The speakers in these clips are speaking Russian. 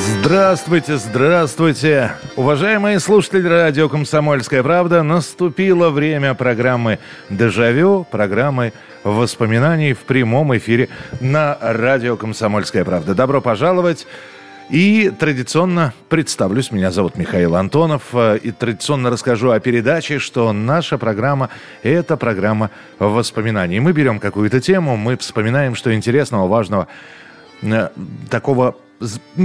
Здравствуйте, здравствуйте. Уважаемые слушатели радио «Комсомольская правда», наступило время программы «Дежавю», программы воспоминаний в прямом эфире на радио «Комсомольская правда». Добро пожаловать. И традиционно представлюсь, меня зовут Михаил Антонов, и традиционно расскажу о передаче, что наша программа – это программа воспоминаний. Мы берем какую-то тему, мы вспоминаем, что интересного, важного, э, такого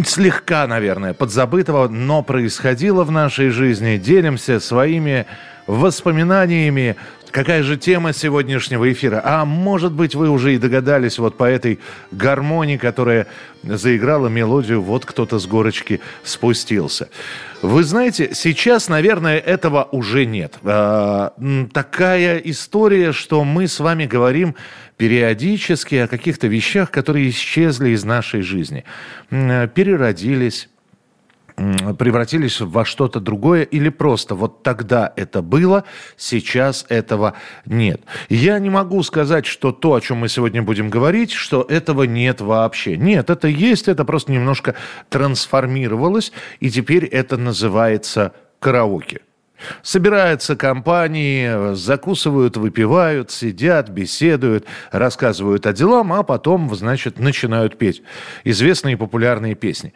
слегка, наверное, подзабытого, но происходило в нашей жизни. Делимся своими воспоминаниями. Какая же тема сегодняшнего эфира? А может быть, вы уже и догадались вот по этой гармонии, которая заиграла мелодию «Вот кто-то с горочки спустился». Вы знаете, сейчас, наверное, этого уже нет. А, такая история, что мы с вами говорим периодически о каких-то вещах, которые исчезли из нашей жизни, переродились, превратились во что-то другое или просто вот тогда это было, сейчас этого нет. Я не могу сказать, что то, о чем мы сегодня будем говорить, что этого нет вообще. Нет, это есть, это просто немножко трансформировалось, и теперь это называется караоке. Собираются компании, закусывают, выпивают, сидят, беседуют, рассказывают о делам, а потом, значит, начинают петь известные популярные песни.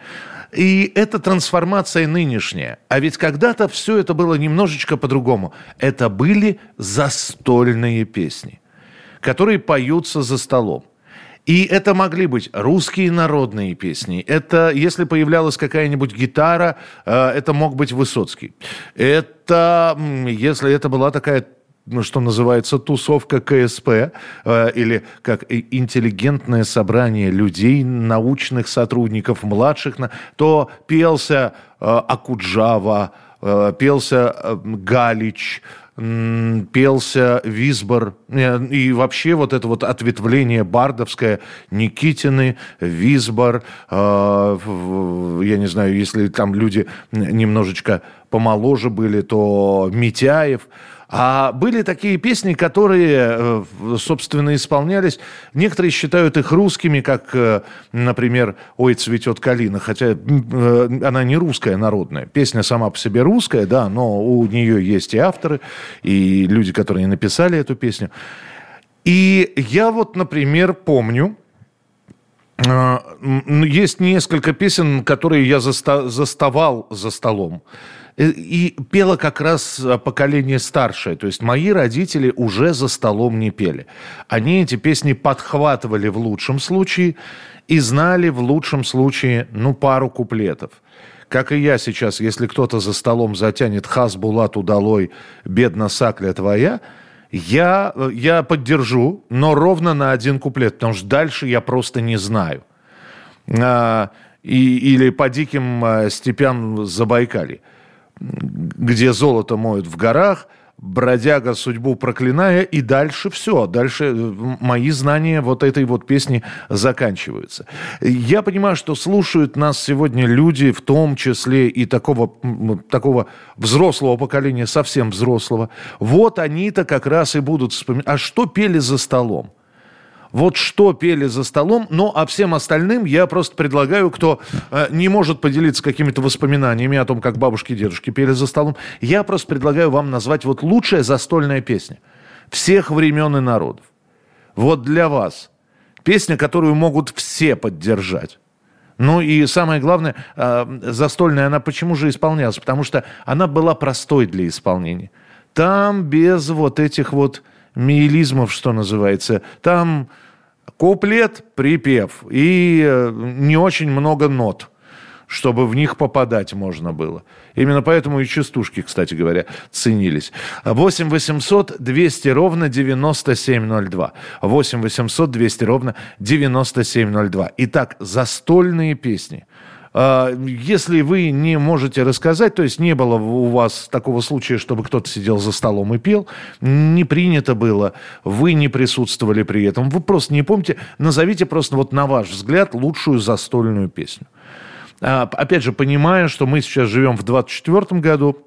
И это трансформация нынешняя. А ведь когда-то все это было немножечко по-другому. Это были застольные песни, которые поются за столом. И это могли быть русские народные песни. Это, если появлялась какая-нибудь гитара, э, это мог быть Высоцкий. Это, если это была такая ну, что называется, тусовка КСП, э, или как интеллигентное собрание людей, научных сотрудников, младших, то пелся э, Акуджава, э, пелся э, Галич, пелся Висбор, э, и вообще вот это вот ответвление бардовское, Никитины, Висбор, э, я не знаю, если там люди немножечко помоложе были, то Митяев – а были такие песни, которые, э, собственно, исполнялись. Некоторые считают их русскими, как, э, например, «Ой, цветет калина», хотя э, она не русская, народная. Песня сама по себе русская, да, но у нее есть и авторы, и люди, которые написали эту песню. И я вот, например, помню, есть несколько песен, которые я заставал за столом. Э, и пело как раз э, поколение старшее. То есть мои родители уже за столом не пели. Они эти песни подхватывали в лучшем случае и знали в лучшем случае, ну, пару куплетов. Как и я сейчас, если кто-то за столом затянет «Хас Булат удалой, бедна сакля твоя», я, э, я поддержу, но ровно на один куплет, потому что дальше я просто не знаю. А, и, или по диким а, степям Забайкалья где золото моют в горах, бродяга судьбу проклиная, и дальше все, дальше э, мои знания вот этой вот песни заканчиваются. Я понимаю, что слушают нас сегодня люди, в том числе и такого, такого взрослого поколения, совсем взрослого. Вот они-то как раз и будут вспоминать. А что пели за столом? Вот что пели за столом, ну а всем остальным я просто предлагаю, кто э, не может поделиться какими-то воспоминаниями о том, как бабушки и дедушки пели за столом, я просто предлагаю вам назвать вот лучшая застольная песня всех времен и народов. Вот для вас. Песня, которую могут все поддержать. Ну и самое главное, э, застольная она почему же исполнялась? Потому что она была простой для исполнения. Там без вот этих вот миелизмов, что называется. Там куплет, припев и э, не очень много нот. чтобы в них попадать можно было. Именно поэтому и частушки, кстати говоря, ценились. 8 800 200 ровно 9702. 8 800 200 ровно 9702. Итак, застольные песни. А, если вы не можете рассказать, то есть не было у вас такого случая, чтобы кто-то сидел за столом и пел, не принято было, вы не присутствовали при этом, вы просто не помните, назовите просто вот на ваш взгляд лучшую застольную песню. А, опять же, понимая, что мы сейчас живем в 24 году,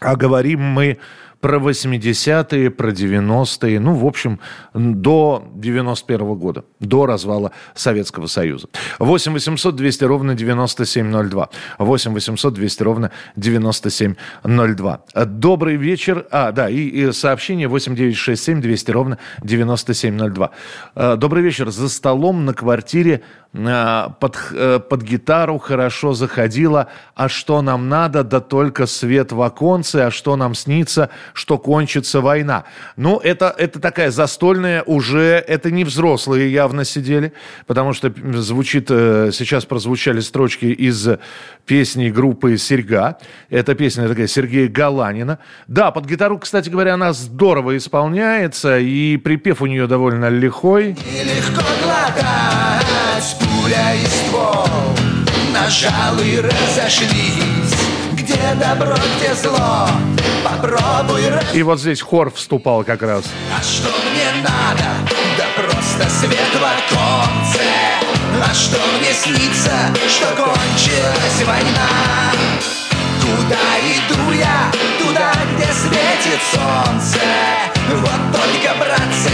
а говорим мы про 80-е, про 90-е, ну, в общем, до 91 -го года, до развала Советского Союза. 8 800 200 ровно 9702. 8 800 200 ровно 9702. Добрый вечер. А, да, и, и сообщение 8 967 200 ровно 9702. Добрый вечер. За столом на квартире Э, под, э, под гитару хорошо заходила, а что нам надо, да только свет в оконце, а что нам снится, что кончится война. Ну, это, это такая застольная уже, это не взрослые явно сидели, потому что звучит, э, сейчас прозвучали строчки из песни группы «Серьга». Это песня такая Сергея Галанина. Да, под гитару, кстати говоря, она здорово исполняется, и припев у нее довольно лихой. Нелегко глотать пуля и ствол Нажал разошлись Где добро, где зло Попробуй. И вот здесь хор вступал как раз А что мне надо? Да просто свет в оконце А что мне снится? Что кончилась война Куда иду я? Туда, где светит солнце Вот только, братцы,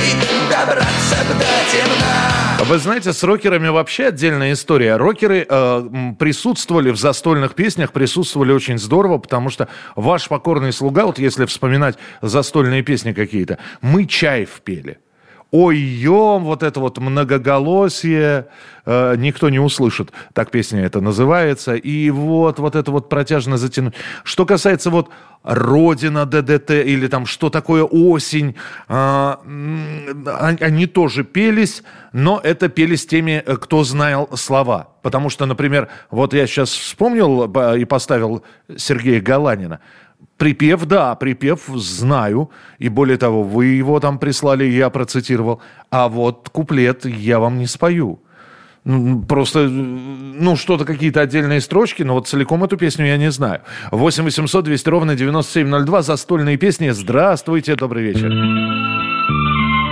добраться до темна Вы знаете, с рокерами вообще отдельная история. Рокеры э, присутствовали в застольных песнях, присутствовали очень здорово, потому что ваш покорный слуга, вот если вспоминать застольные песни какие-то, мы чаев пели ой-ем, вот это вот многоголосие, э, никто не услышит, так песня это называется, и вот, вот это вот протяжно затянуть. Что касается вот Родина ДДТ или там что такое осень, э, они тоже пелись, но это пелись теми, э, кто знал слова. Потому что, например, вот я сейчас вспомнил и поставил Сергея Галанина – Припев, да, припев знаю. И более того, вы его там прислали, я процитировал. А вот куплет я вам не спою. Просто, ну, что-то, какие-то отдельные строчки, но вот целиком эту песню я не знаю. 8 800 200 ровно 9702, застольные песни. Здравствуйте, добрый вечер.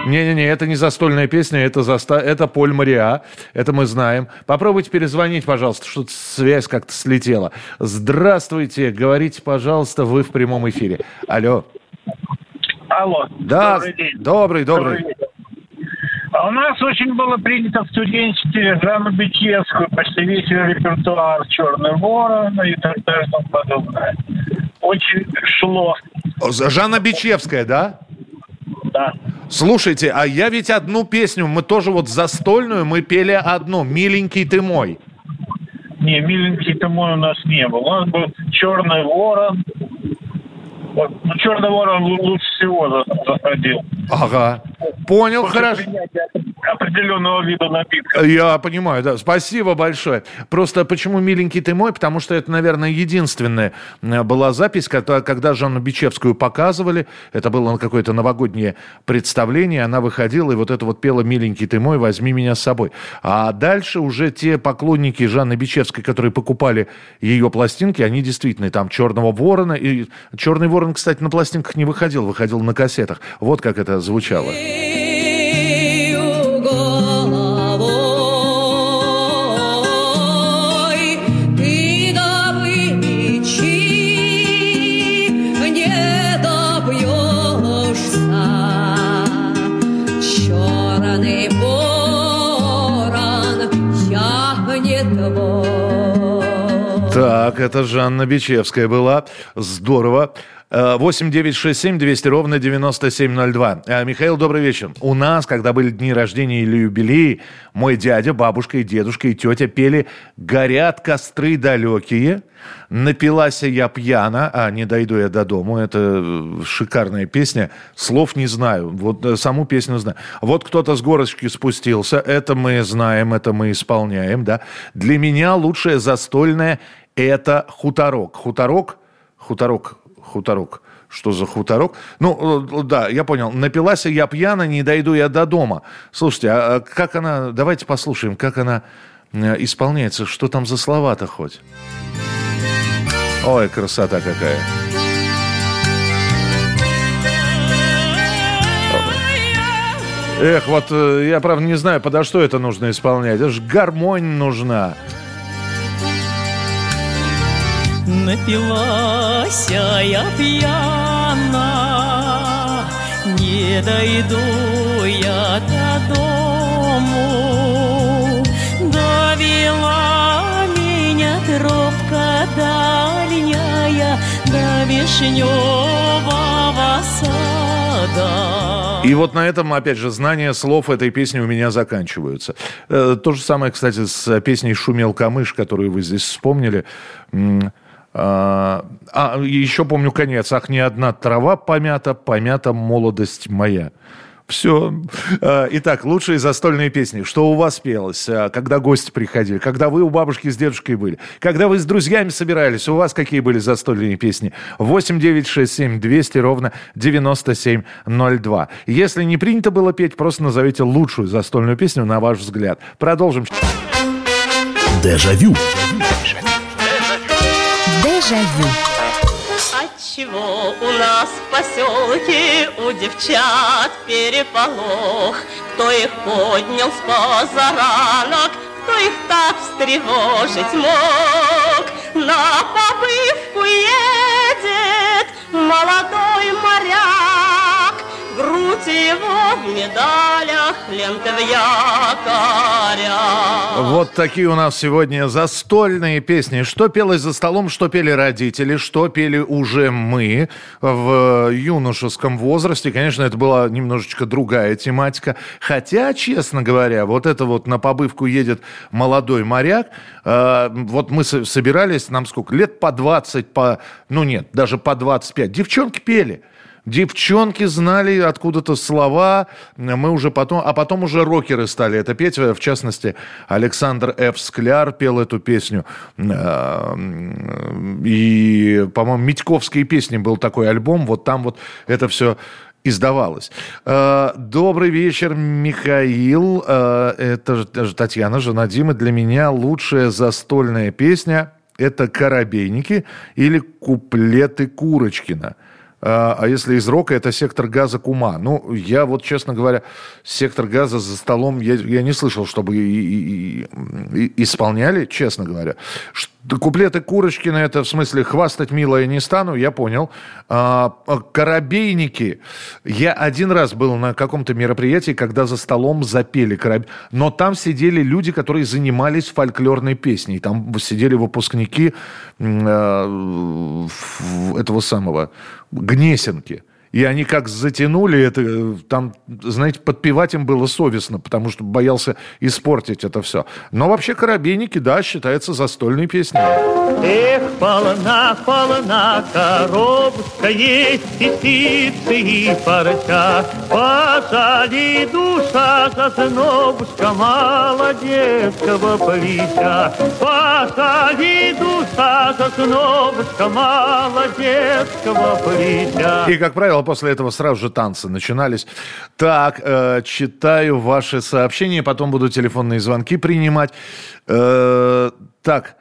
Не-не-не, это не застольная песня, это, заста... это Поль Мариа, это мы знаем. Попробуйте перезвонить, пожалуйста, что-то связь как-то слетела. Здравствуйте, говорите, пожалуйста, вы в прямом эфире. Алло. Алло. Да, добрый день. Добрый, добрый. добрый а у нас очень было принято в студенчестве Жанну Бичевскую, почти весь ее репертуар «Черный ворон» и так далее и тому подобное. Очень шло. Жанна Бичевская, да? Да. Слушайте, а я ведь одну песню, мы тоже вот застольную, мы пели одну, «Миленький ты мой». Не, «Миленький ты мой» у нас не было. У нас был «Черный ворон». Вот, ну, «Черный ворон» лучше всего заходил. Ага. Понял, После хорошо. Определенного вида напитка. Я понимаю, да. Спасибо большое. Просто почему «Миленький ты мой»? Потому что это, наверное, единственная э, была запись, когда, когда Жанну Бичевскую показывали. Это было какое-то новогоднее представление. Она выходила и вот это вот пела «Миленький ты мой, возьми меня с собой». А дальше уже те поклонники Жанны Бичевской, которые покупали ее пластинки, они действительно там «Черного ворона». И «Черный ворон», кстати, на пластинках не выходил, выходил на кассетах. Вот как это звучало. Так, это Жанна Бичевская была. Здорово. 8 9 6 7 200 ровно 9702. Э, Михаил, добрый вечер. У нас, когда были дни рождения или юбилеи, мой дядя, бабушка и дедушка и тетя пели «Горят костры далекие», «Напилась я пьяна», а «Не дойду я до дому», это э, шикарная песня, слов не знаю, вот э, саму песню знаю. Вот кто-то с горочки спустился, это мы знаем, это мы исполняем, да. Для меня лучшее застольное – это хуторок. Хуторок, хуторок, хуторок. Что за хуторок? Ну, э, да, я понял. Напилась я пьяна, не дойду я до дома. Слушайте, а как она... Давайте послушаем, как она э, исполняется. Что там за слова-то хоть? Ой, красота какая. Эх, вот э, я, правда, не знаю, подо что это нужно исполнять. Это же гармонь нужна. Напилась я пьяна, не дойду я до дому. Довела меня тропка дальняя до вишневого сада. И вот на этом, опять же, знания слов этой песни у меня заканчиваются. Э, то же самое, кстати, с песней «Шумел камыш», которую вы здесь вспомнили. А, а, еще помню конец. Ах, не одна трава помята, помята молодость моя. Все. А, итак, лучшие застольные песни. Что у вас пелось, а, когда гости приходили, когда вы у бабушки с дедушкой были, когда вы с друзьями собирались, у вас какие были застольные песни? 8 9 6 7 200 ровно 9702. Если не принято было петь, просто назовите лучшую застольную песню, на ваш взгляд. Продолжим. Дежавю. Дежавю. Отчего у нас в поселке у девчат переполох? Кто их поднял с позаранок, кто их так встревожить мог? На побывку едет молодой моряк, грудь его в медалях, ленты в якорях. Вот такие у нас сегодня застольные песни. Что пелось за столом, что пели родители, что пели уже мы в юношеском возрасте. Конечно, это была немножечко другая тематика. Хотя, честно говоря, вот это вот на побывку едет молодой моряк. Э, вот мы собирались, нам сколько? Лет по 20, по... Ну нет, даже по 25. Девчонки пели. Девчонки знали откуда-то слова, мы уже потом, а потом уже рокеры стали это петь, в частности, Александр Ф. Скляр пел эту песню, э, и, по-моему, Митьковские песни был такой альбом, вот там вот это все издавалось. Э, добрый вечер, Михаил. Э, это же Татьяна, жена Димы. Для меня лучшая застольная песня – это «Коробейники» или «Куплеты Курочкина». А, а если из рока, это сектор газа Кума. Ну, я вот, честно говоря, сектор газа за столом, я, я не слышал, чтобы и, и, и, исполняли, честно говоря. Куплеты Курочкина, это в смысле хвастать мило не стану, я понял. А, а, коробейники. Я один раз был на каком-то мероприятии, когда за столом запели кораб... Но там сидели люди, которые занимались фольклорной песней. Там сидели выпускники э, этого самого Гнесинки. И они как затянули это, там, знаете, подпевать им было совестно, потому что боялся испортить это все. Но вообще «Коробейники», да, считается застольной песней. Эх, полна, полна коробка, есть петицы и порча. Пожали душа за знобушка молодецкого плеча. Пожали душа за знобушка молодецкого плеча. И, как правило, после этого сразу же танцы начинались. Так, э, читаю ваши сообщения, потом буду телефонные звонки принимать. Э, так,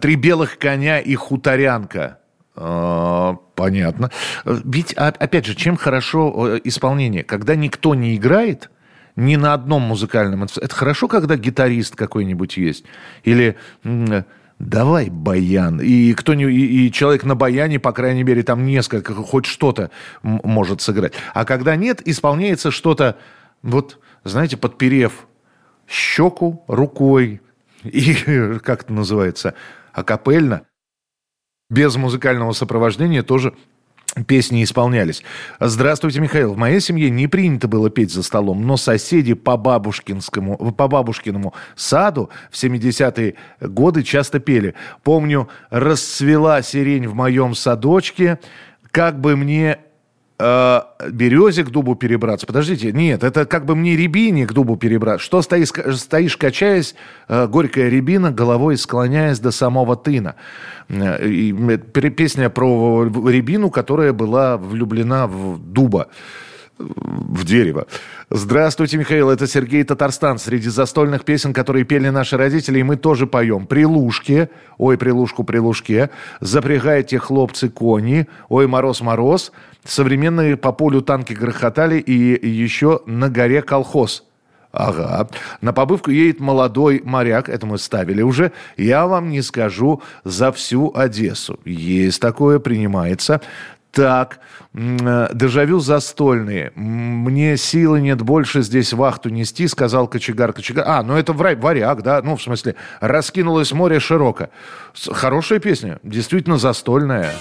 три белых коня и хуторянка. Э, понятно. Ведь, а, опять же, чем хорошо э, исполнение? Когда никто не играет, ни на одном музыкальном... Это хорошо, когда гитарист какой-нибудь есть? Или давай баян. И, кто не, и, и человек на баяне, по крайней мере, там несколько, хоть что-то может сыграть. А когда нет, исполняется что-то, вот, знаете, подперев щеку рукой, и как это называется, акапельно, без музыкального сопровождения тоже песни исполнялись. Здравствуйте, Михаил. В моей семье не принято было петь за столом, но соседи по, бабушкинскому, по бабушкиному саду в 70-е годы часто пели. Помню, расцвела сирень в моем садочке, как бы мне э, березе к дубу перебраться. Подождите, нет, это как бы мне рябине к дубу перебраться. Что стоишь, стоишь качаясь, э, горькая рябина, головой склоняясь до самого тына. Э, и, песня про рябину, которая была влюблена в дуба в дерево. Здравствуйте, Михаил, это Сергей Татарстан. Среди застольных песен, которые пели наши родители, и мы тоже поем. «Прилушки», ой, «Прилушку, прилушке», «Запрягайте, хлопцы, кони», ой, «Мороз, мороз», современные по полю танки грохотали и еще «На горе колхоз». Ага. На побывку едет молодой моряк, это мы ставили уже. Я вам не скажу за всю Одессу. Есть такое, принимается. Так, э, дежавю застольные. Мне силы нет больше здесь вахту нести, сказал кочегар. Кочегар. А, ну это варяг, да? Ну, в смысле, раскинулось море широко. Хорошая песня, действительно застольная.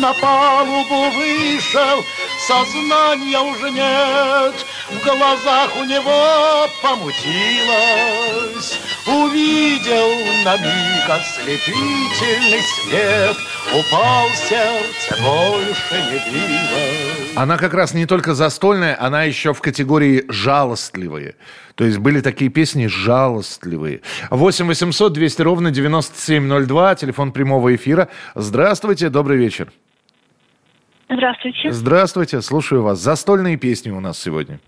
На палубу вышел, сознания уже нет, В глазах у него помутилось. Увидел на миг ослепительный свет, Упал сердце, больше не билось. Она как раз не только застольная, она еще в категории жалостливые. То есть были такие песни жалостливые. 8 800 200 ровно 9702, телефон прямого эфира. Здравствуйте, добрый вечер. Здравствуйте. Здравствуйте, слушаю вас. Застольные песни у нас сегодня.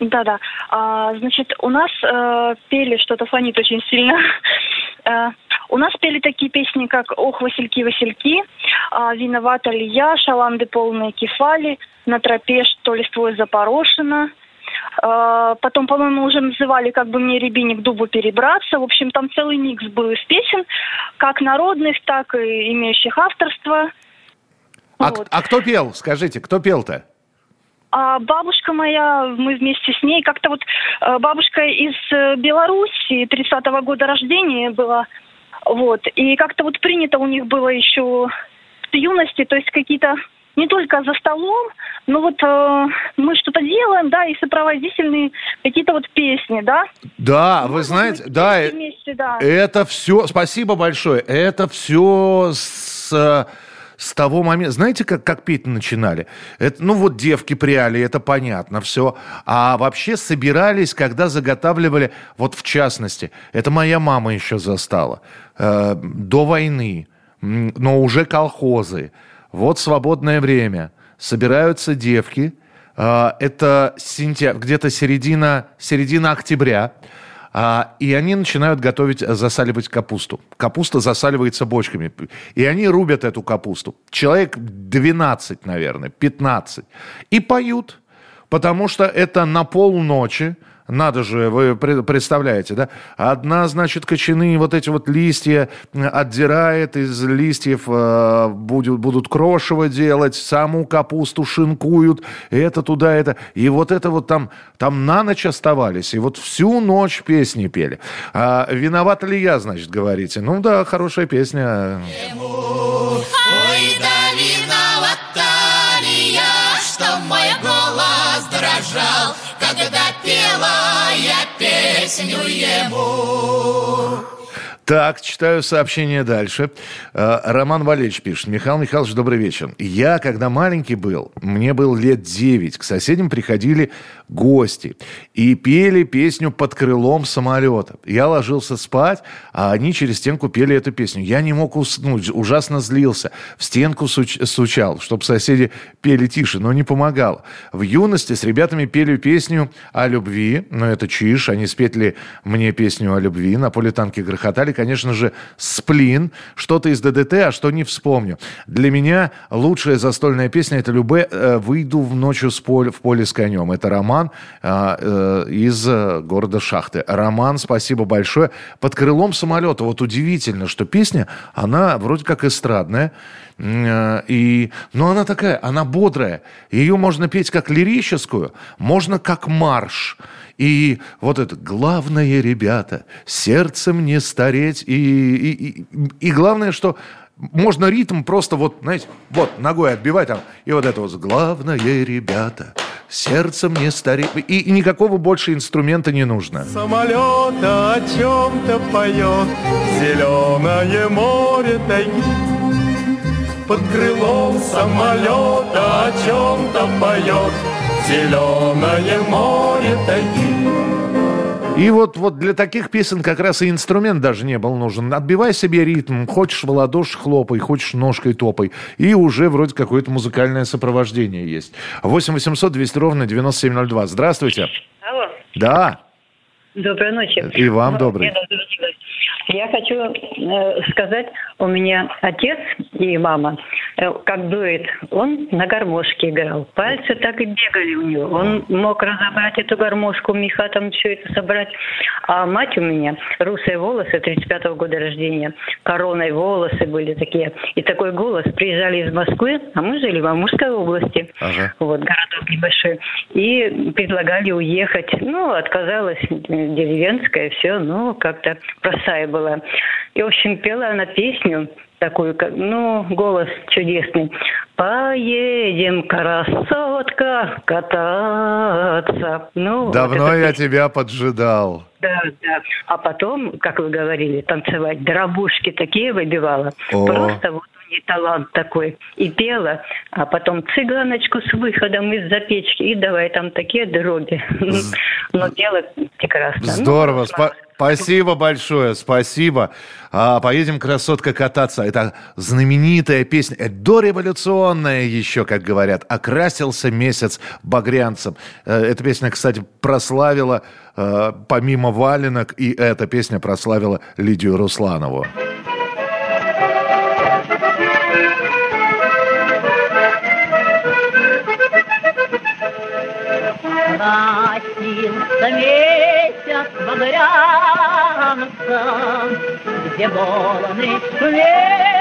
Да-да. А, значит, у нас э, пели что-то фонит очень сильно. э, у нас пели такие песни, как «Ох, Васильки, Васильки», э, «Виновата ли я», «Шаланды полные кефали», «На тропе, что листвой запорошено», Uh, потом, по-моему, уже называли «Как бы мне рябине к дубу перебраться». В общем, там целый микс был из песен, как народных, так и имеющих авторство. А, вот. а кто пел? Скажите, кто пел-то? А бабушка моя, мы вместе с ней, как-то вот э, бабушка из э, Беларуси, 30-го года рождения была, вот, и как-то вот принято у них было еще в юности, то есть какие-то не только за столом, но вот э, мы что-то делаем, да, и сопроводительные какие-то вот песни, да. Да, вы знаете, да, вместе, да, это все, спасибо большое, это все с с того момента... Знаете, как, как петь начинали? Это, ну, вот девки пряли, это понятно все. А вообще собирались, когда заготавливали... Вот в частности, это моя мама еще застала. Э, до войны. Но уже колхозы. Вот свободное время. Собираются девки. Э, это сентябрь, где-то середина, середина октября. А, и они начинают готовить, э, засаливать капусту. Капуста засаливается бочками. И они рубят эту капусту. Человек 12, наверное, 15. И поют, потому что это на полночи надо же, вы представляете, да? Одна, значит, кочаны вот эти вот листья отдирает, из листьев э, будет, будут крошево делать, саму капусту шинкуют, это туда, это. И вот это вот там, там на ночь оставались, и вот всю ночь песни пели. А, виноват ли я, значит, говорите? Ну да, хорошая песня. Ой, да песню ему. Так, читаю сообщение дальше. Э, Роман Валерьевич пишет. Михаил Михайлович, добрый вечер. Я, когда маленький был, мне был лет 9, к соседям приходили гости и пели песню «Под крылом самолета». Я ложился спать, а они через стенку пели эту песню. Я не мог уснуть, ужасно злился. В стенку суч- стучал, чтобы соседи пели тише, но не помогало. В юности с ребятами пели песню о любви, но это чиш, они спетли мне песню о любви, на поле танки грохотали, конечно же, «Сплин», что-то из ДДТ, а что не вспомню. Для меня лучшая застольная песня – это «Любе э, выйду в ночью с поле, в поле с конем». Это роман а, э, из э, города Шахты. Роман, спасибо большое. «Под крылом самолета». Вот удивительно, что песня, она вроде как эстрадная, э, и, но она такая, она бодрая. Ее можно петь как лирическую, можно как марш. И вот это главное, ребята, сердцем не стареть. И, и, и, и главное, что можно ритм просто вот, знаете, вот ногой отбивать там. И вот это вот «Главное, ребята, сердцем не стареть». И, и никакого больше инструмента не нужно. Самолета о чем-то поет Зеленое море тайги Под крылом самолета о чем-то поет Зеленое море тайги и вот, вот для таких песен как раз и инструмент даже не был нужен. Отбивай себе ритм, хочешь в ладоши хлопай, хочешь ножкой топай. И уже вроде какое-то музыкальное сопровождение есть. 8 800 200 ровно 9702. Здравствуйте. Алло. Да. Доброй ночи. И вам добрый. Я хочу э, сказать, у меня отец и мама, э, как дует, он на гармошке играл. Пальцы так и бегали у него. Он мог разобрать эту гармошку, меха там все это собрать. А мать у меня, русые волосы, 35-го года рождения, короной волосы были такие. И такой голос. Приезжали из Москвы, а мы жили в Амурской области. Ага. Вот, городок небольшой. И предлагали уехать. Ну, отказалась деревенская, все, ну, как-то простая была. И, в общем, пела она песню такую, как, ну, голос чудесный. Поедем, красотка, кататься. Ну, Давно вот я песня. тебя поджидал. Да, да. А потом, как вы говорили, танцевать, дробушки такие выбивала. О. Просто вот и талант такой. И пела, а потом цыганочку с выходом из-за печки. И давай там такие дороги. Но пела прекрасно. Ну, Здорово. Ну, Спа- спасибо большое, спасибо. А, поедем, красотка, кататься. Это знаменитая песня. Это дореволюционная еще, как говорят. Окрасился месяц багрянцем. Э, эта песня, кстати, прославила, э, помимо валенок, и эта песня прославила Лидию Русланову. Носился месяц багрянцем, Где волны шумели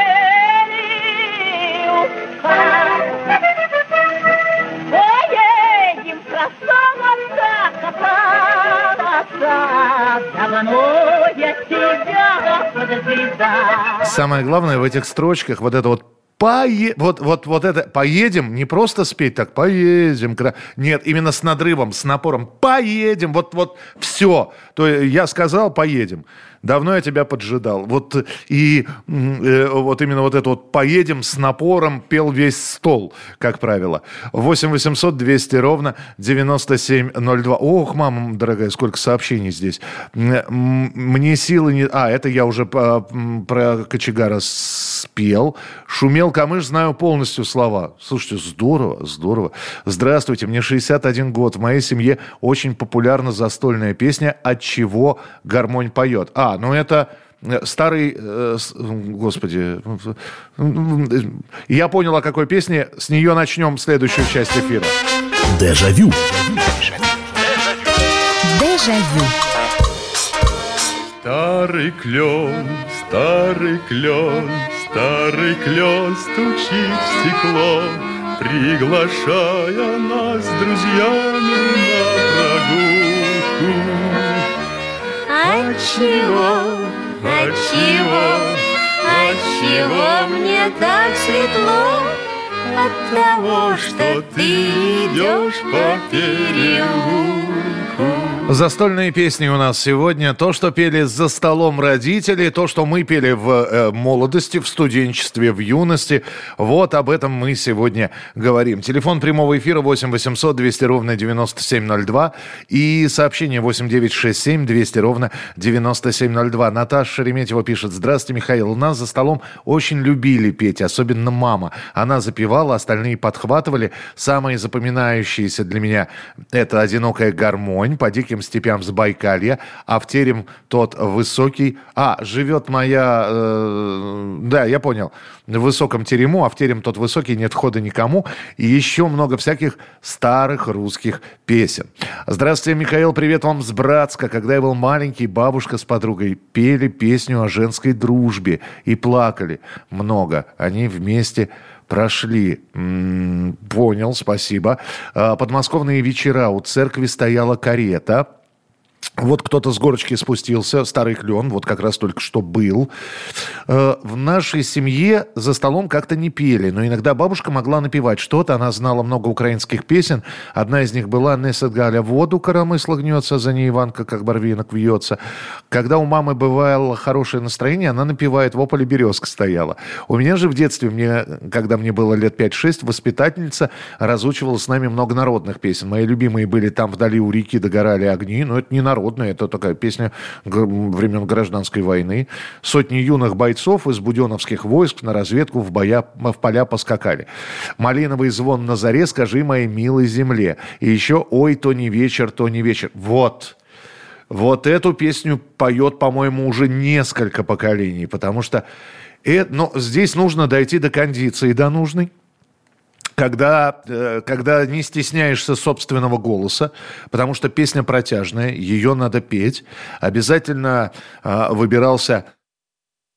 Поедем, красавица, кататься, Давно я тебя поджидал. Самое главное в этих строчках вот это вот Пое... Вот, вот, вот это поедем, не просто спеть так, поедем. Нет, именно с надрывом, с напором. Поедем, вот, вот все. То я сказал, поедем. Давно я тебя поджидал. Вот и э, вот именно вот это вот «поедем» с напором пел весь стол, как правило. 8 800 200 ровно 9702. Ох, мама дорогая, сколько сообщений здесь. Мне силы не... А, это я уже по, про кочегара спел. Шумел камыш, знаю полностью слова. Слушайте, здорово, здорово. Здравствуйте, мне 61 год. В моей семье очень популярна застольная песня «От чего гармонь поет». А, ну это э, старый, э, господи, я понял, о какой песне. С нее начнем следующую часть эфира. Дежавю. Дежавю. Старый клен, старый клен, старый клен стучит в стекло, приглашая нас с друзьями на прогулку. Отчего, отчего, отчего мне так светло? От того, что ты идешь по переулку. Застольные песни у нас сегодня. То, что пели за столом родители, то, что мы пели в э, молодости, в студенчестве, в юности. Вот об этом мы сегодня говорим. Телефон прямого эфира 8 800 200 ровно 9702 и сообщение 8 967 200 ровно 9702. Наташа Шереметьева пишет. Здравствуйте, Михаил. У нас за столом очень любили петь, особенно мама. Она запевала, остальные подхватывали. Самые запоминающиеся для меня это «Одинокая гармонь» по диким степям Забайкалья, а в терем тот высокий... А, живет моя... Э, да, я понял. В высоком терему, а в терем тот высокий, нет входа никому. И еще много всяких старых русских песен. Здравствуйте, Михаил, привет вам с Братска. Когда я был маленький, бабушка с подругой пели песню о женской дружбе и плакали много. Они вместе прошли. Понял, спасибо. А, подмосковные вечера. У церкви стояла карета. Вот кто-то с горочки спустился, старый клен, вот как раз только что был. Э, В нашей семье за столом как-то не пели, но иногда бабушка могла напевать что-то. Она знала много украинских песен. Одна из них была «Несет Галя воду коромысла гнется, за ней Иванка как барвинок вьется». Когда у мамы бывало хорошее настроение, она напевает «Во поле березка стояла». У меня же в детстве, мне, когда мне было лет 5-6, воспитательница разучивала с нами много народных песен. Мои любимые были «Там вдали у реки догорали огни», но это не народная, это такая песня времен гражданской войны. Сотни юных бойцов из буденовских войск на разведку в, боя, в поля поскакали. Малиновый звон на заре, скажи моей милой земле. И еще «Ой, то не вечер, то не вечер». Вот. Вот эту песню поет, по-моему, уже несколько поколений, потому что э, ну, здесь нужно дойти до кондиции, до нужной когда, э, когда не стесняешься собственного голоса, потому что песня протяжная, ее надо петь. Обязательно э, выбирался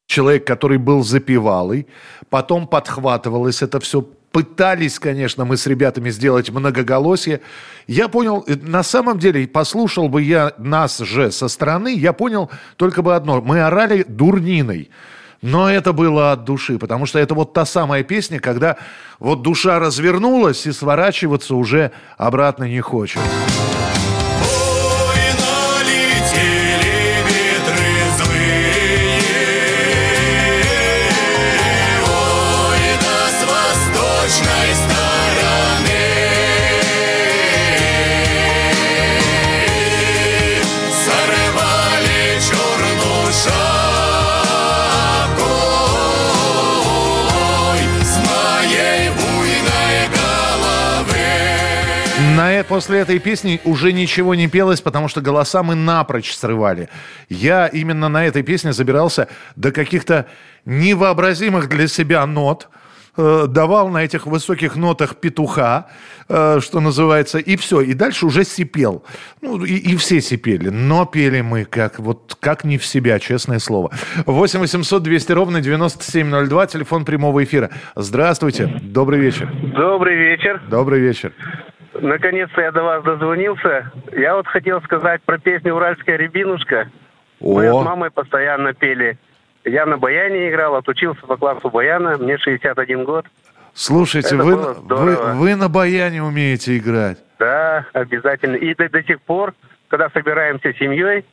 человек, который был запевалой, потом подхватывалось это все. Пытались, конечно, мы с ребятами сделать многоголосие. Я понял, э, на самом деле, послушал бы я нас же со стороны, я понял только бы одно. Мы орали дурниной. Но это было от души, потому что это вот та самая песня, когда вот душа развернулась и сворачиваться уже обратно не хочет. После этой песни уже ничего не пелось, потому что голоса мы напрочь срывали. Я именно на этой песне забирался до каких-то невообразимых для себя нот, э, давал на этих высоких нотах петуха, э, что называется, и все. И дальше уже сипел. Ну, и, и все сипели. Но пели мы как, вот, как не в себя, честное слово. 8 800 200 ровно 9702, телефон прямого эфира. Здравствуйте, добрый вечер. Добрый вечер. Добрый вечер. Наконец-то я до вас дозвонился. Я вот хотел сказать про песню «Уральская рябинушка». Мы О. с мамой постоянно пели. Я на баяне играл, отучился по классу баяна. Мне 61 год. Слушайте, Это вы, вы, вы на баяне умеете играть. Да, обязательно. И до, до сих пор, когда собираемся семьей,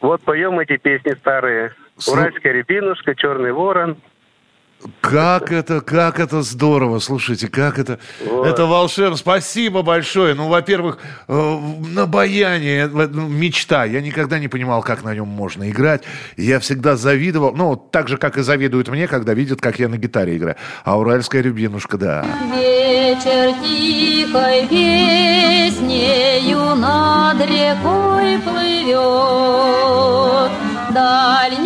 вот поем эти песни старые. Слу- «Уральская рябинушка», «Черный ворон». Как это, как это здорово, слушайте, как это, Вот. это волшебно. Спасибо большое. Ну, во-первых, э, на баяне э, ну, мечта. Я никогда не понимал, как на нем можно играть. Я всегда завидовал, ну, так же, как и завидуют мне, когда видят, как я на гитаре играю. А уральская рябинушка, да. Вечер тихой песнею над рекой плывет, Дальними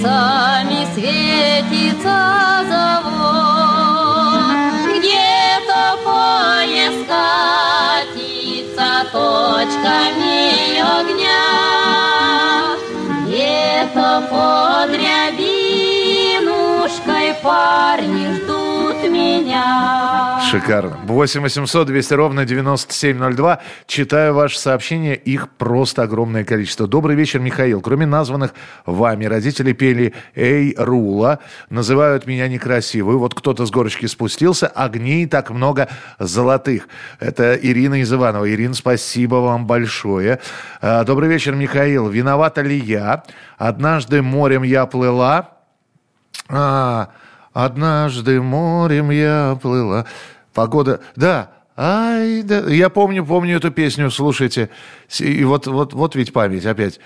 зорницами светится Шикарно. 8 800 200 ровно 9702. Читаю ваши сообщения. Их просто огромное количество. Добрый вечер, Михаил. Кроме названных вами, родители пели «Эй, Рула». Называют меня некрасивой. Вот кто-то с горочки спустился. Огней так много золотых. Это Ирина из Иванова. Ирина, спасибо вам большое. А, Добрый вечер, Михаил. Виновата ли я? Однажды морем я плыла. А, однажды морем я плыла. Погода... Да, ай, да. Я помню, помню эту песню, слушайте. И вот, вот, вот ведь память опять.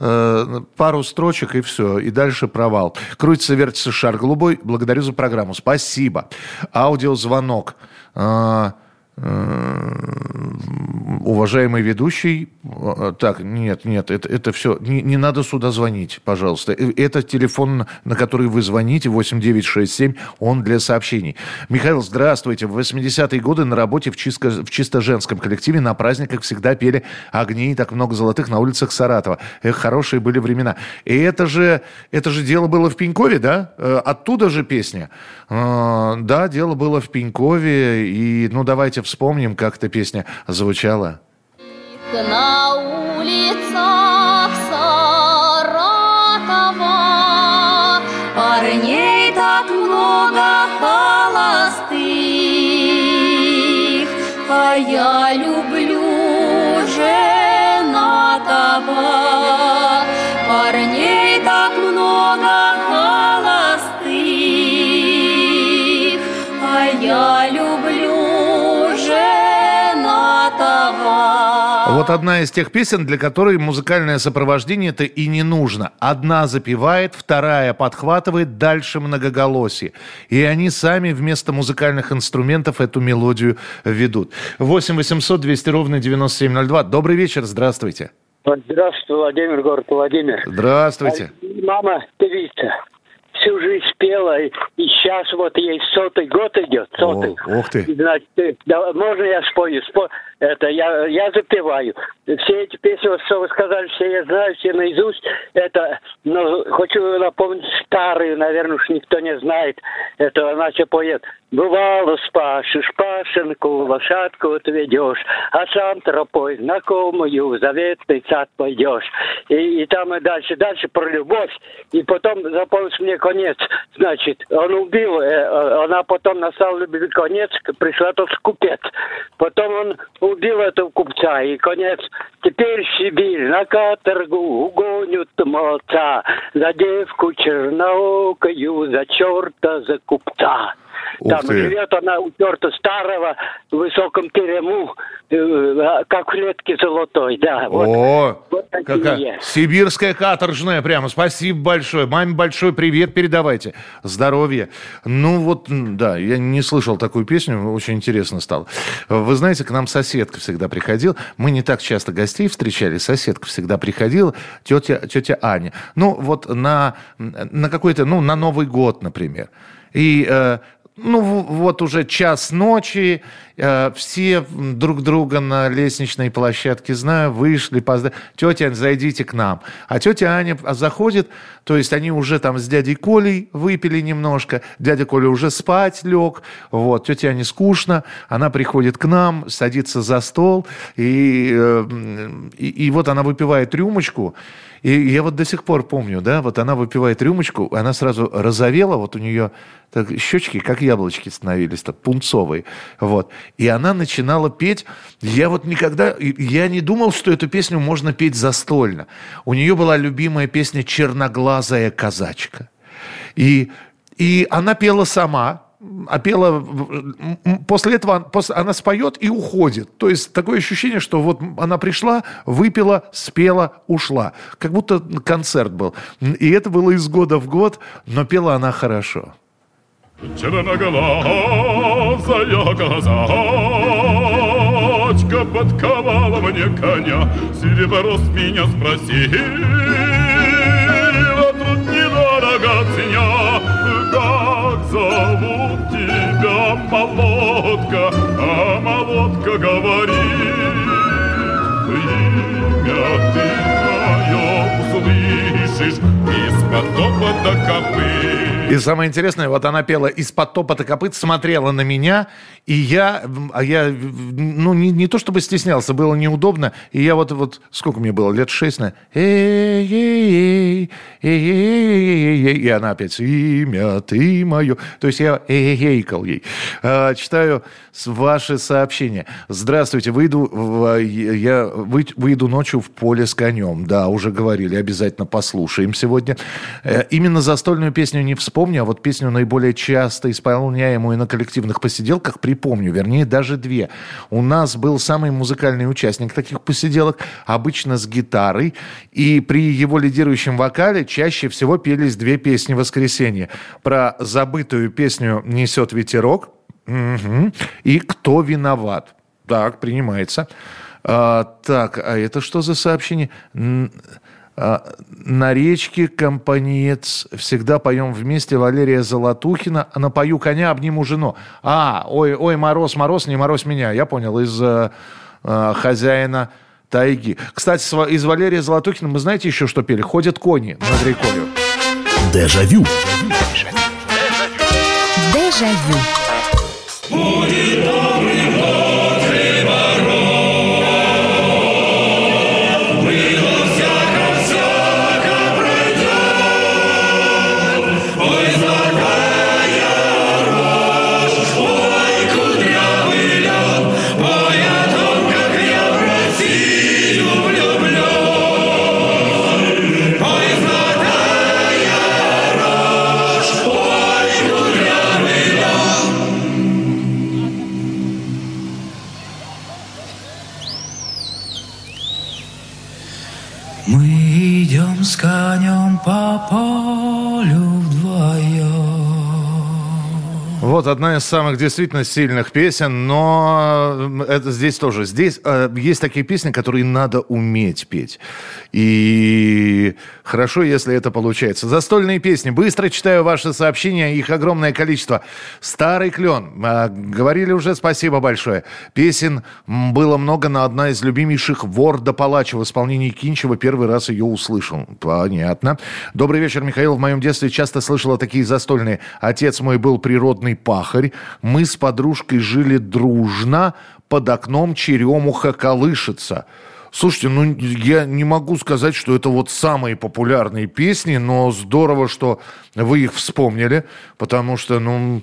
Э, пару строчек и все, и дальше провал. Крутится, вертится шар голубой. Благодарю за программу. Спасибо. Аудиозвонок. А, э, уважаемый ведущий, э, так, нет, нет, это, это все, не, не надо сюда звонить, пожалуйста. Э, Это телефон, на который вы звоните, 8967, он для сообщений. Михаил, здравствуйте. В 80-е годы на работе в чисто, в чисто женском коллективе на праздниках всегда пели «Огни и так много золотых» на улицах Саратова. Эх, хорошие были времена. И это же, это же дело было в Пенькове, да? Э, Оттуда же песня. Э, Да, дело было в Пенькове. И, ну, давайте вспомним, как эта песня звучала. на улицах Саратова. Парней так много холостых, а я люблю Вот одна из тех песен, для которой музыкальное сопровождение это и не нужно. Одна запевает, вторая подхватывает, дальше многоголосие. И они сами вместо музыкальных инструментов эту мелодию ведут. 8 800 200 ровно 9702. Добрый вечер, здравствуйте. Здравствуй, Владимир, город Владимир. Здравствуйте. А, Мама певица. Всю жизнь пела, и и сейчас вот ей сотый год идет, сотый. О, ух ты. Значит, да, можно я спою? Спо- это я, я запеваю. Все эти песни, вот, что вы сказали, все я знаю, все наизусть. Это, но хочу напомнить старые, наверное, уж никто не знает. Это она что поет. Бывало спашешь пашенку, лошадку отведешь, а сам тропой знакомую в заветный сад пойдешь. И, и там и дальше, дальше про любовь. И потом запомнишь мне конец. Значит, он убил, э, э, она потом настал любви конец, пришла тот купец. Потом он убил этого купца, и конец. Теперь Сибирь на каторгу угонят молодца за девку черноокою, за черта, за купца. Ух Там ты. живет она у черта старого в высоком терему, э, как в клетке золотой, да. Вот, О, вот какая сибирская каторжная прямо. Спасибо большое. Маме большой привет передавайте. Здоровья. Ну вот, да, я не слышал такую песню, очень интересно стало. Вы знаете, к нам соседка всегда приходила. Мы не так часто гостей встречали, соседка всегда приходила, тетя, тетя Аня. Ну вот на, на какой-то, ну на Новый год, например. И э, ну, вот уже час ночи, э, все друг друга на лестничной площадке знаю, вышли, позда... тетя, Ань, зайдите к нам. А тетя Аня заходит, то есть они уже там с дядей Колей выпили немножко, дядя Коля уже спать лег, вот, тетя Ане скучно, она приходит к нам, садится за стол, и, э, и, и вот она выпивает рюмочку, и я вот до сих пор помню, да, вот она выпивает рюмочку, она сразу розовела, вот у нее так, щечки, как яблочки становились, так, пунцовые, вот. И она начинала петь, я вот никогда, я не думал, что эту песню можно петь застольно. У нее была любимая песня «Черноглазая казачка». И, и она пела сама, а пела... м, м, После этого она споет и уходит. То есть такое ощущение, что вот она пришла, выпила, спела, ушла. Как будто концерт был. И это было из года в год, но пела она хорошо. Черноглазая казачка подковала мне коня, серебро с меня спросила, молодка, а молодка говорит, имя ты мое услышишь из-под топота копыт. И самое интересное, вот она пела из-под топота копыт, смотрела на меня, и я, а я, ну, не, не то чтобы стеснялся, было неудобно, и я вот, вот сколько мне было, лет шесть, на и она опять, имя ты мое, то есть я эй-эй-эйкал ей. Читаю ваши сообщения. Здравствуйте, выйду, я вы- выйду ночью в поле с конем, да, уже говорили, обязательно послушаем сегодня. Именно застольную песню не вспомню, а вот песню наиболее часто исполняемую на коллективных посиделках припомню, вернее, даже две. У нас был самый музыкальный участник таких посиделок, обычно с гитарой, и при его лидирующем вокале чаще всего пелись две песни воскресенья. Про забытую песню «Несет ветерок» мгм, и «Кто виноват». Так, принимается. А, так, а это что за сообщение? А, на речке компаниец всегда поем вместе Валерия Золотухина. А напою коня, обниму жену. А, ой, ой, мороз, мороз, не мороз меня. Я понял, из э, э, хозяина тайги. Кстати, из Валерия Золотухина мы знаете еще, что пели? Ходят кони над рекою. Дежавю. Дежавю. Будет из самых действительно сильных песен, но это здесь тоже. Здесь э, есть такие песни, которые надо уметь петь. И хорошо, если это получается. Застольные песни. Быстро читаю ваши сообщения, их огромное количество. Старый клен. Э, говорили уже спасибо большое. Песен было много, но одна из любимейших «Вор да палач» в исполнении Кинчева. Первый раз ее услышал. Понятно. Добрый вечер, Михаил. В моем детстве часто слышала такие застольные. Отец мой был природный пахарь. Мы с подружкой жили дружно. Под окном черемуха колышется. Слушайте, ну я не могу сказать, что это вот самые популярные песни, но здорово, что вы их вспомнили, потому что, ну,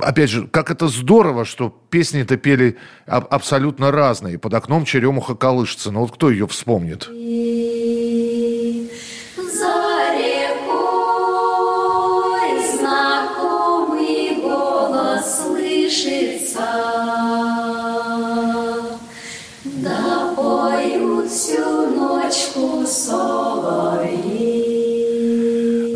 опять же, как это здорово, что песни-то пели аб- абсолютно разные. Под окном черемуха колышется. Ну вот кто ее вспомнит?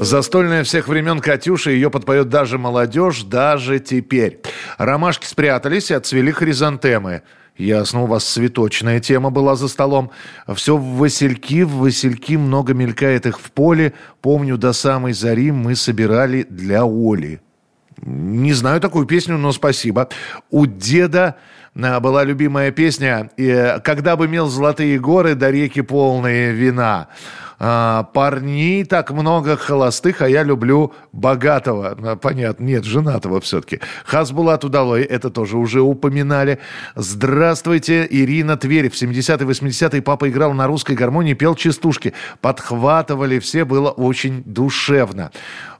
Застольная всех времен Катюша, ее подпоет даже молодежь, даже теперь. Ромашки спрятались и отцвели хризантемы. Ясно, у вас цветочная тема была за столом. Все в васильки, в васильки много мелькает их в поле. Помню, до самой зари мы собирали для Оли. Не знаю такую песню, но спасибо. У деда была любимая песня э, «Когда бы имел золотые горы, до реки полные вина». А, парней так много холостых, а я люблю богатого. А, Понятно, нет, женатого все-таки. Хасбулат Удалой, это тоже уже упоминали. Здравствуйте, Ирина Тверь. В 70-е, 80-е папа играл на русской гармонии, пел частушки. Подхватывали все, было очень душевно.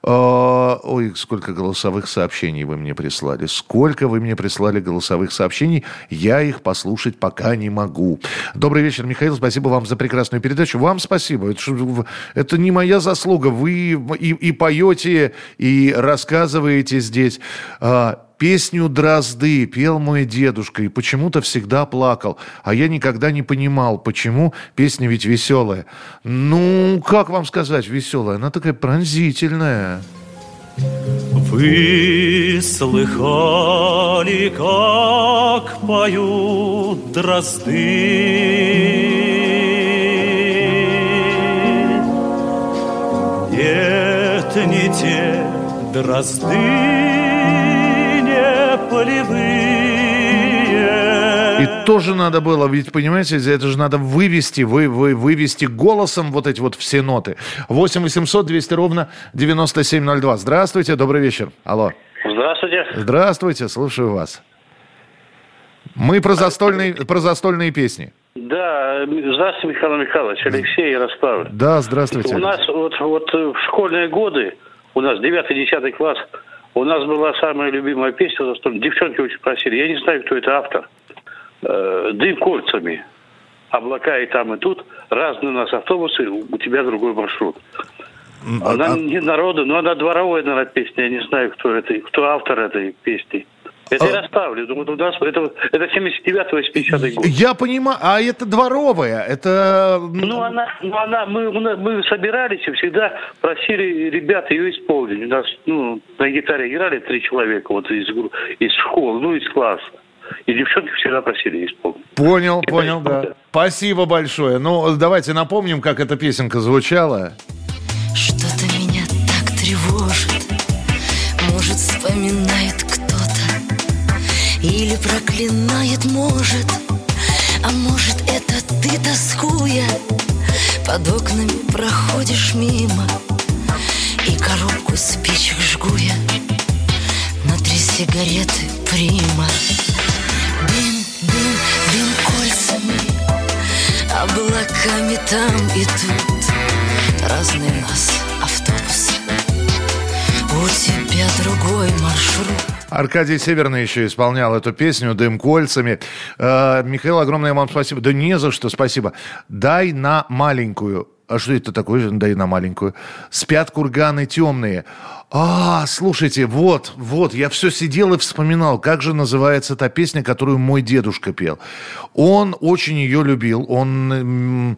А, Ой, сколько голосовых сообщений вы мне прислали. Сколько вы мне прислали голосовых сообщений. Я их послушать пока не могу. Добрый вечер, Михаил. Спасибо вам за прекрасную передачу. Вам спасибо. Это, это не моя заслуга. Вы и, и поете, и рассказываете здесь. Песню «Дрозды» пел мой дедушка и почему-то всегда плакал. А я никогда не понимал, почему песня ведь веселая. Ну, как вам сказать веселая? Она такая пронзительная. Вы слыхали, как поют дрозды? Нет, не те дрозды, полевые. И тоже надо было, ведь, понимаете, это же надо вывести, вы, вы, вывести голосом вот эти вот все ноты. 8 800 200 ровно 9702. Здравствуйте, добрый вечер. Алло. Здравствуйте. Здравствуйте, слушаю вас. Мы про застольные, про застольные песни. Да, здравствуйте, Михаил Михайлович, Алексей Ярославль. Да, здравствуйте. У нас вот, вот в школьные годы, у нас 9-10 класс, у нас была самая любимая песня застольная. Девчонки очень просили, я не знаю, кто это автор. Э, Дым кольцами. Облака и там, и тут. Разные у нас автобусы, у тебя другой маршрут. Она не народу, но она дворовая, наверное, песня. Я не знаю, кто это, кто автор этой песни. Это я расставлю. Думаю, у нас это, это 79-80 год. Я понимаю, а это дворовая, это... Ну, она, ну, она, мы, у нас- мы собирались и всегда просили ребят ее исполнить. У нас, ну, на гитаре играли три человека вот из, из школы, ну, из класса. И девчонки всегда просили исполнить. Понял, понял, да. Спасибо большое. Ну, давайте напомним, как эта песенка звучала. Что-то меня так тревожит Может, вспоминает кто-то Или проклинает, может А может, это ты, тоскуя? Под окнами проходишь мимо И коробку спичек жгу я Внутри сигареты прима. Дым, дым, дым кольцами Облаками там и тут. Разные нас автобусы. У тебя другой маршрут Аркадий Северный еще исполнял эту песню «Дым кольцами». Э, Михаил, огромное вам спасибо. Да не за что, спасибо. «Дай на маленькую». А что это такое? Да и на маленькую. Спят курганы темные. А, слушайте, вот, вот, я все сидел и вспоминал, как же называется та песня, которую мой дедушка пел. Он очень ее любил, он,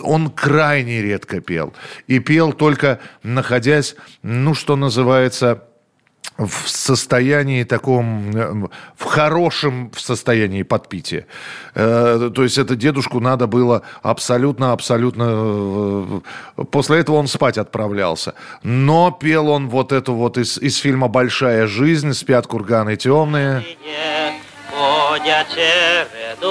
он крайне редко пел. И пел только находясь, ну, что называется, в состоянии таком, э, в хорошем состоянии подпития. Э, То есть это дедушку надо было абсолютно, абсолютно... э, После этого он спать отправлялся. Но пел он вот эту вот из, из фильма «Большая жизнь», «Спят курганы темные». чередой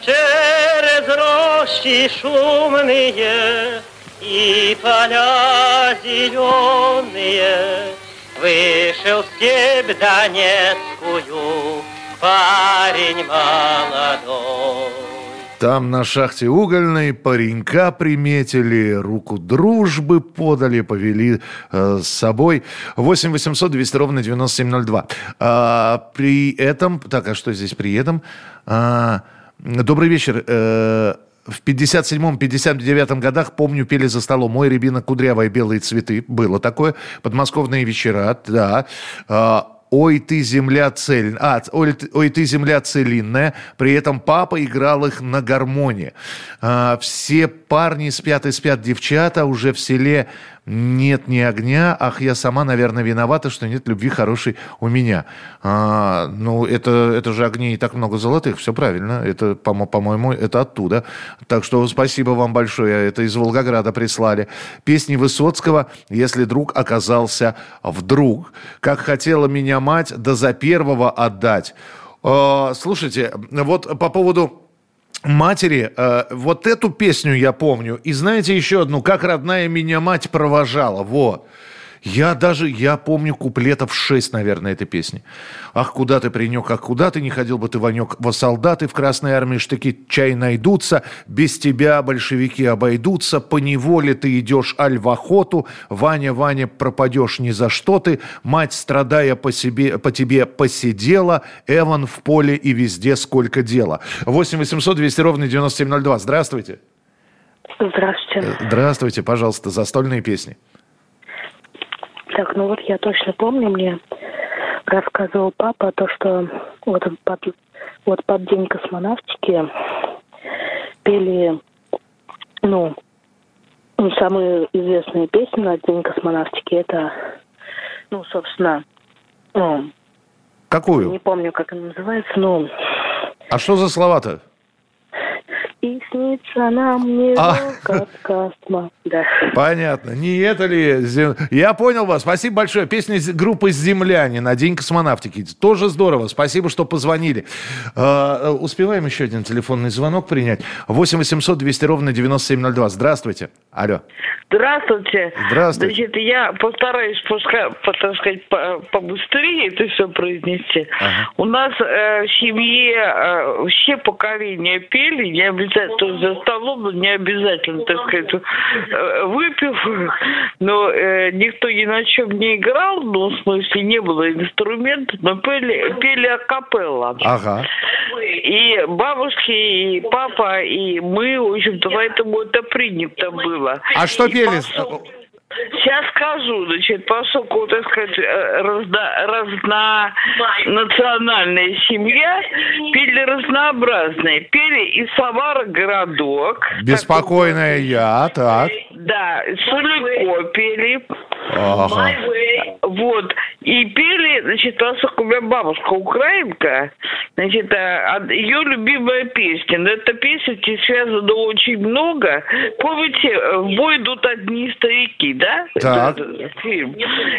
через рощи шумные и поля зеленые. Вышел в степь Донецкую парень молодой. Там на шахте угольной паренька приметили, руку дружбы подали, повели э, с собой. 8 800 200 ровно 9702. А, при этом... Так, а что здесь при этом? А, добрый вечер. Э, в 57-м, 59-м годах, помню, пели за столом «Мой рябина кудрявая, белые цветы». Было такое. Подмосковные вечера, да. А, «Ой, ты земля цель... А, ой, ой, ты земля целинная». При этом папа играл их на гармоне. А, все парни спят и спят девчата. Уже в селе нет ни огня. Ах, я сама, наверное, виновата, что нет любви хорошей у меня. А, ну, это, это же огни и так много золотых. Все правильно. Это, по- по-моему, это оттуда. Так что спасибо вам большое. Это из Волгограда прислали. Песни Высоцкого «Если друг оказался вдруг». Как хотела меня мать, да за первого отдать. А, слушайте, вот по поводу матери, э, вот эту песню я помню. И знаете еще одну, как родная меня мать провожала. Вот. Я даже, я помню куплетов 6, наверное, этой песни. Ах, куда ты принек, ах, куда ты не ходил бы ты, Ванек, во солдаты в Красной Армии штыки чай найдутся, без тебя большевики обойдутся, по неволе ты идешь аль в охоту, Ваня, Ваня, пропадешь ни за что ты, мать, страдая по, себе, по тебе, посидела, Эван в поле и везде сколько дела. 8 800 200 ровно 9702. Здравствуйте. Здравствуйте. Здравствуйте, пожалуйста, застольные песни. Так, ну вот я точно помню, мне рассказывал папа то, что вот под, вот под День космонавтики пели, ну, ну, самые известные песни на День космонавтики, это, ну, собственно, ну, Какую? не помню, как она называется, но А что за слова-то? «И снится нам не А. как космо». Да. Понятно. Не это ли... зе- Я понял вас. Спасибо большое. Песня группы «Земляне» на День космонавтики. Тоже здорово. Спасибо, что позвонили. А, успеваем еще один телефонный звонок принять. 8 800 200 ровно 9702. Здравствуйте. Алло. Здравствуйте. Здравствуйте. Значит, я постараюсь, по- так сказать, по- побыстрее это все произнести. У нас э, в семье э, все поколения пели, не обязательно то есть за столом, не обязательно, так сказать, э, выпив, но э, никто ни на чем не играл, ну, в смысле, не было инструментов, но пели, пели акапелла. Ага. И бабушки, и папа, и мы, в общем-то, поэтому это принято было. А что И пели? поскольку- Сейчас скажу, значит, поскольку, так сказать, э, разно, разнонациональная семья, пели разнообразные. Пели и Самара городок. Беспокойная я. Так. Да, Сулико пели. Ага. Вот. И пели, значит, поскольку у меня бабушка украинка, значит, ее любимая песня. Но эта песня связана очень много. Помните, э, «В бой идут одни старики», да? Так. Фильм.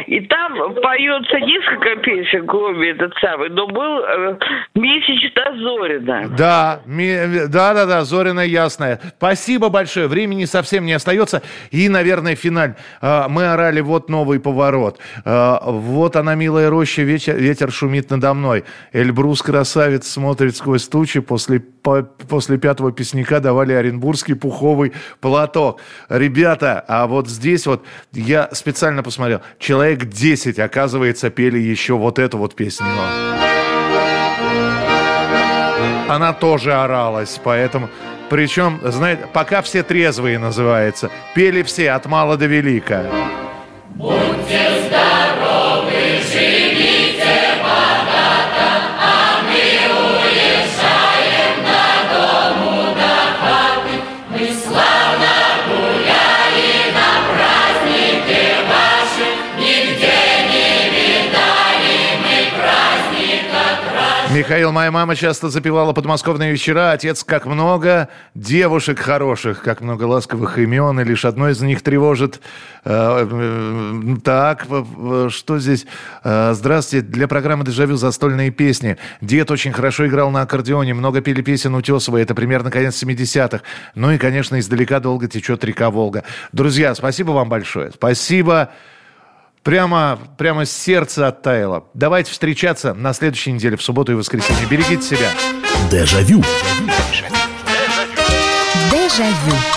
И там поется несколько песен, кроме этот самый, но был э, «Месячно Зорина». Да, ми- да, да, да, Зорина ясная. Спасибо большое. Времени совсем не остается. И, наверное, финаль. А, Мы орали вот новый поворот. А, Вот она, милая роща, ветер, ветер шумит надо мной. Эльбрус красавец смотрит сквозь тучи. После, по- после пятого песняка давали оренбургский пуховый платок. Ребята, а вот здесь вот я специально посмотрел. Человек 10, оказывается, пели еще вот эту вот песню. она тоже оралась, поэтому... Причем, знаете, пока все трезвые называется. Пели все от мала до велика. Muitos Михаил, моя мама часто запевала подмосковные вечера. Отец, как много девушек хороших, как много ласковых имен, и лишь одно из них тревожит. Э, э, Так, в- что здесь? Э, Здравствуйте, для программы «Дежавю» застольные песни. Дед очень хорошо играл на аккордеоне, много пели песен Утесова, это примерно конец 70-х. Ну и, конечно, издалека долго течет река Волга. Друзья, спасибо вам большое. Спасибо. Прямо, прямо с сердца оттаяло. Давайте встречаться на следующей неделе, в субботу и воскресенье. Берегите себя. Дежавю. Дежавю.